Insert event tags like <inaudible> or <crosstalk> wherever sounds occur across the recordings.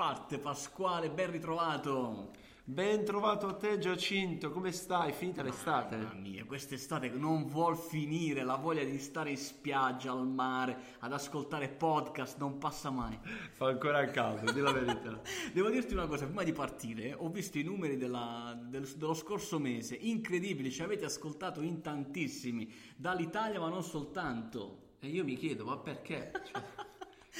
parte Pasquale, ben ritrovato. Ben trovato a te Giacinto, come stai? Finita l'estate? Mamma mia, quest'estate non vuol finire, la voglia di stare in spiaggia, al mare, ad ascoltare podcast non passa mai. Fa ancora caldo, di la verità. <laughs> Devo dirti una cosa, prima di partire ho visto i numeri della, del, dello scorso mese, incredibili, ci avete ascoltato in tantissimi, dall'Italia ma non soltanto. E io mi chiedo, ma perché? Cioè... <laughs>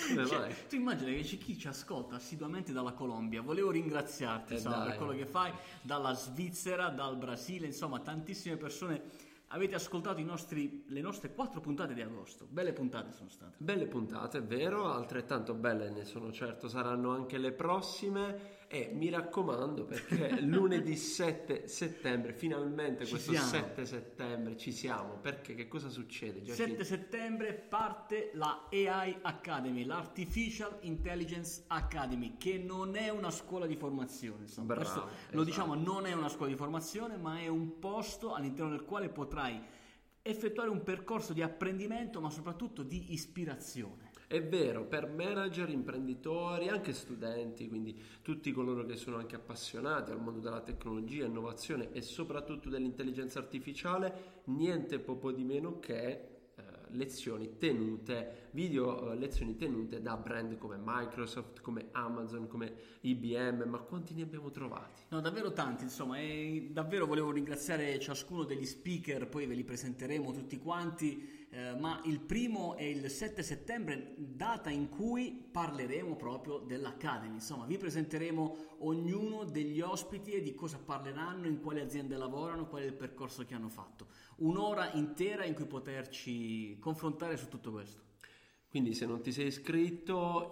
Come Cioè, tu immagini che c'è chi ci ascolta assiduamente dalla Colombia. Volevo ringraziarti Eh insomma, per quello che fai, dalla Svizzera, dal Brasile, insomma, tantissime persone avete ascoltato i nostri- le nostre quattro puntate di agosto. Belle puntate sono state. Belle puntate, è vero, altrettanto belle ne sono certo saranno anche le prossime e mi raccomando perché <laughs> lunedì 7 settembre, finalmente Ci questo siamo. 7 settembre ci siamo, perché che cosa succede? Giacinto? 7 settembre parte la AI Academy, l'Artificial Intelligence Academy, che non è una scuola di formazione. Insomma. Bravo, Questo lo esatto. diciamo, non è una scuola di formazione, ma è un posto all'interno del quale potrai effettuare un percorso di apprendimento, ma soprattutto di ispirazione. È vero, per manager, imprenditori, anche studenti, quindi tutti coloro che sono anche appassionati al mondo della tecnologia, innovazione e soprattutto dell'intelligenza artificiale, niente poco di meno che eh, lezioni tenute, video eh, lezioni tenute da brand come Microsoft, come Amazon, come IBM, ma quanti ne abbiamo trovati? No, davvero tanti, insomma, e davvero volevo ringraziare ciascuno degli speaker, poi ve li presenteremo tutti quanti, eh, ma il primo è il 7 settembre, data in cui parleremo proprio dell'Academy, insomma, vi presenteremo ognuno degli ospiti e di cosa parleranno, in quali aziende lavorano, qual è il percorso che hanno fatto. Un'ora intera in cui poterci confrontare su tutto questo. Quindi se non ti sei iscritto,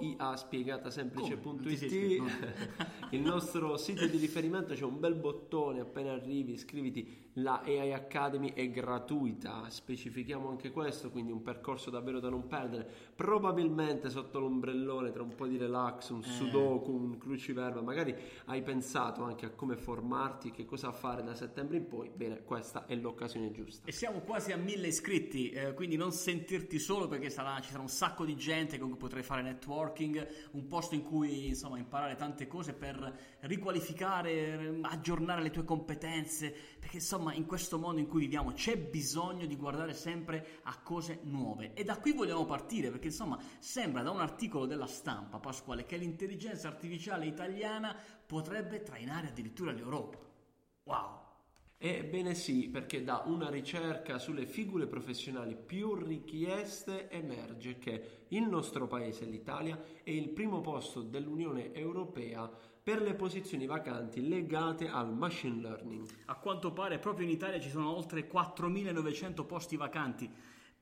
iscritto? <laughs> il nostro sito di riferimento c'è un bel bottone appena arrivi, iscriviti, la AI Academy è gratuita, specifichiamo anche questo, quindi un percorso davvero da non perdere, probabilmente sotto l'ombrellone tra un po' di relax, un sudoku, un cruciverba, magari hai pensato anche a come formarti, che cosa fare da settembre in poi, bene, questa è l'occasione giusta. E siamo quasi a mille iscritti, eh, quindi non sentirti solo perché sarà- ci sarà un sacco di gente con cui potrai fare networking, un posto in cui insomma imparare tante cose per riqualificare, eh, aggiornare le tue competenze, perché insomma in questo mondo in cui viviamo c'è bisogno di guardare sempre a cose nuove. E da qui vogliamo partire perché insomma sembra da un articolo della stampa, Pasquale, che l'intelligenza artificiale italiana potrebbe trainare addirittura l'Europa. Wow! Ebbene sì, perché da una ricerca sulle figure professionali più richieste emerge che il nostro paese, l'Italia, è il primo posto dell'Unione Europea per le posizioni vacanti legate al machine learning. A quanto pare proprio in Italia ci sono oltre 4.900 posti vacanti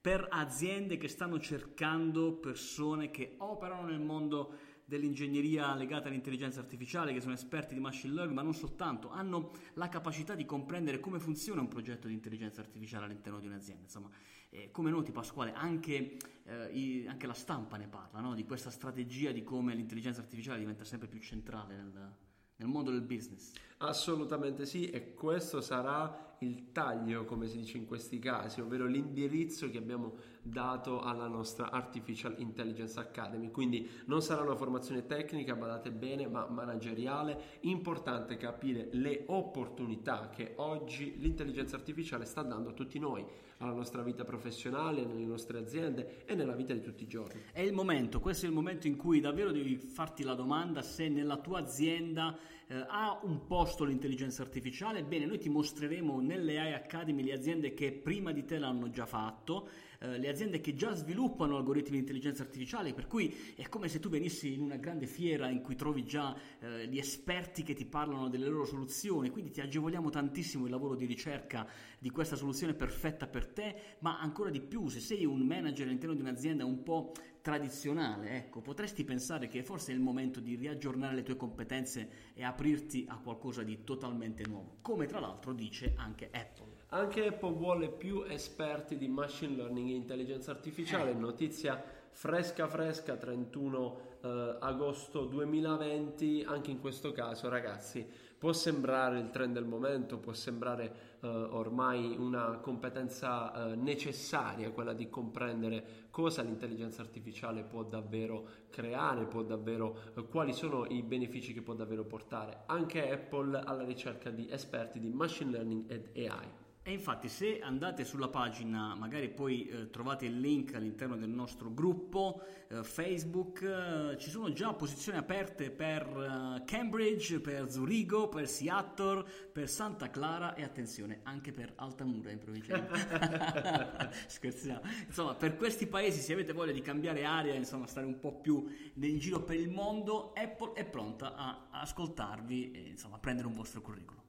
per aziende che stanno cercando persone che operano nel mondo dell'ingegneria legata all'intelligenza artificiale, che sono esperti di machine learning, ma non soltanto, hanno la capacità di comprendere come funziona un progetto di intelligenza artificiale all'interno di un'azienda. Insomma, eh, come noti Pasquale, anche, eh, i- anche la stampa ne parla, no? di questa strategia di come l'intelligenza artificiale diventa sempre più centrale nel, nel mondo del business. Assolutamente sì, e questo sarà il taglio, come si dice in questi casi, ovvero l'indirizzo che abbiamo dato alla nostra Artificial Intelligence Academy. Quindi non sarà una formazione tecnica, badate bene, ma manageriale. Importante capire le opportunità che oggi l'intelligenza artificiale sta dando a tutti noi, alla nostra vita professionale, nelle nostre aziende e nella vita di tutti i giorni. È il momento, questo è il momento in cui davvero devi farti la domanda se nella tua azienda eh, ha un posto l'intelligenza artificiale. Bene, noi ti mostreremo nelle AI Academy le aziende che prima di te l'hanno già fatto, eh, le aziende che già sviluppano algoritmi di intelligenza artificiale, per cui è come se tu venissi in una grande fiera in cui trovi già eh, gli esperti che ti parlano delle loro soluzioni, quindi ti agevoliamo tantissimo il lavoro di ricerca di questa soluzione perfetta per te, ma ancora di più, se sei un manager all'interno di un'azienda un po' tradizionale, ecco, potresti pensare che forse è il momento di riaggiornare le tue competenze e aprirti a qualcosa di totalmente nuovo, come tra l'altro dice anche Apple. Anche Apple vuole più esperti di machine learning e intelligenza artificiale, notizia fresca fresca 31 eh, agosto 2020, anche in questo caso ragazzi può sembrare il trend del momento, può sembrare eh, ormai una competenza eh, necessaria quella di comprendere cosa l'intelligenza artificiale può davvero creare, può davvero, eh, quali sono i benefici che può davvero portare. Anche Apple alla ricerca di esperti di machine learning ed AI. E infatti se andate sulla pagina, magari poi eh, trovate il link all'interno del nostro gruppo eh, Facebook, eh, ci sono già posizioni aperte per eh, Cambridge, per Zurigo, per Seattle, per Santa Clara e attenzione anche per Altamura in provincia di <laughs> Scherziamo. Insomma, per questi paesi se avete voglia di cambiare aria, insomma, stare un po' più in giro per il mondo, Apple è pronta a ascoltarvi e insomma, a prendere un vostro curriculum.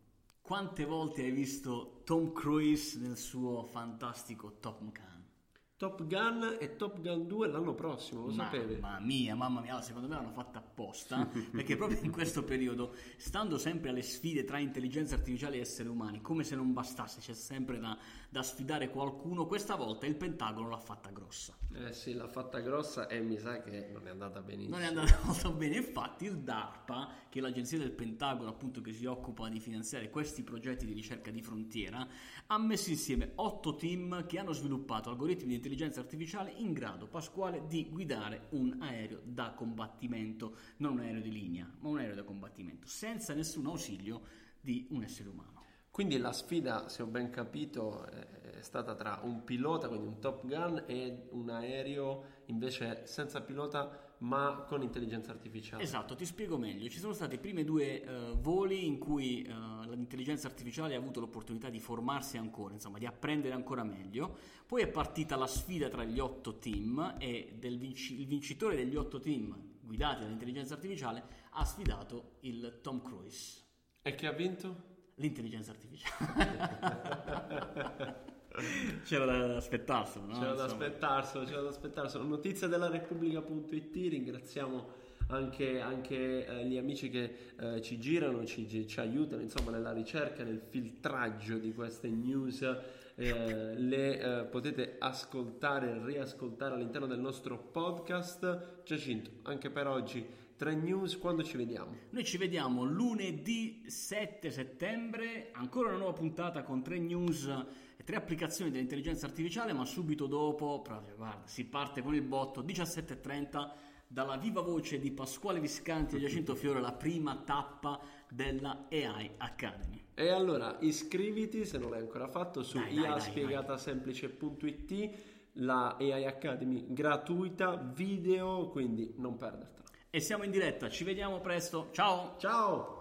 Quante volte hai visto Tom Cruise nel suo fantastico Top Gun? Top Gun e Top Gun 2 l'anno prossimo, lo mamma sapete? Mamma mia, mamma mia, secondo me l'hanno fatta apposta <laughs> perché proprio in questo periodo, stando sempre alle sfide tra intelligenza artificiale e esseri umani, come se non bastasse, c'è sempre da, da sfidare qualcuno, questa volta il Pentagono l'ha fatta grossa. Eh sì, l'ha fatta grossa e mi sa che non è andata benissimo. Non è andata <laughs> molto bene, infatti il DARPA, che è l'agenzia del Pentagono appunto che si occupa di finanziare questi progetti di ricerca di frontiera, ha messo insieme otto team che hanno sviluppato algoritmi di intelligenza artificiale in grado, Pasquale, di guidare un aereo da combattimento, non un aereo di linea, ma un aereo da combattimento, senza nessun ausilio di un essere umano. Quindi la sfida, se ho ben capito, è stata tra un pilota, quindi un Top Gun, e un aereo invece senza pilota ma con intelligenza artificiale. Esatto, ti spiego meglio. Ci sono stati i primi due uh, voli in cui uh, l'intelligenza artificiale ha avuto l'opportunità di formarsi ancora, insomma, di apprendere ancora meglio. Poi è partita la sfida tra gli otto team e vinci- il vincitore degli otto team guidati dall'intelligenza artificiale ha sfidato il Tom Cruise. E chi ha vinto? L'intelligenza artificiale. <laughs> C'era da aspettarselo, no? C'era da aspettarselo, c'era da aspettarselo. Notizia della Repubblica.it, ringraziamo anche, anche eh, gli amici che eh, ci girano, ci, ci, aiutano insomma nella ricerca, nel filtraggio di queste news. Eh, le eh, potete ascoltare e riascoltare all'interno del nostro podcast. Giacinto, anche per oggi 3 News, quando ci vediamo? Noi ci vediamo lunedì 7 settembre, ancora una nuova puntata con 3 News e tre applicazioni dell'intelligenza artificiale, ma subito dopo, proprio, guarda, si parte con il botto 17.30 dalla viva voce di Pasquale Viscanti e Giacinto <laughs> Fiore, la prima tappa della AI Academy. E allora iscriviti se non l'hai ancora fatto su iaspiegatasemplice.it, la AI Academy gratuita, video, quindi non perdertela. E siamo in diretta, ci vediamo presto, ciao! Ciao!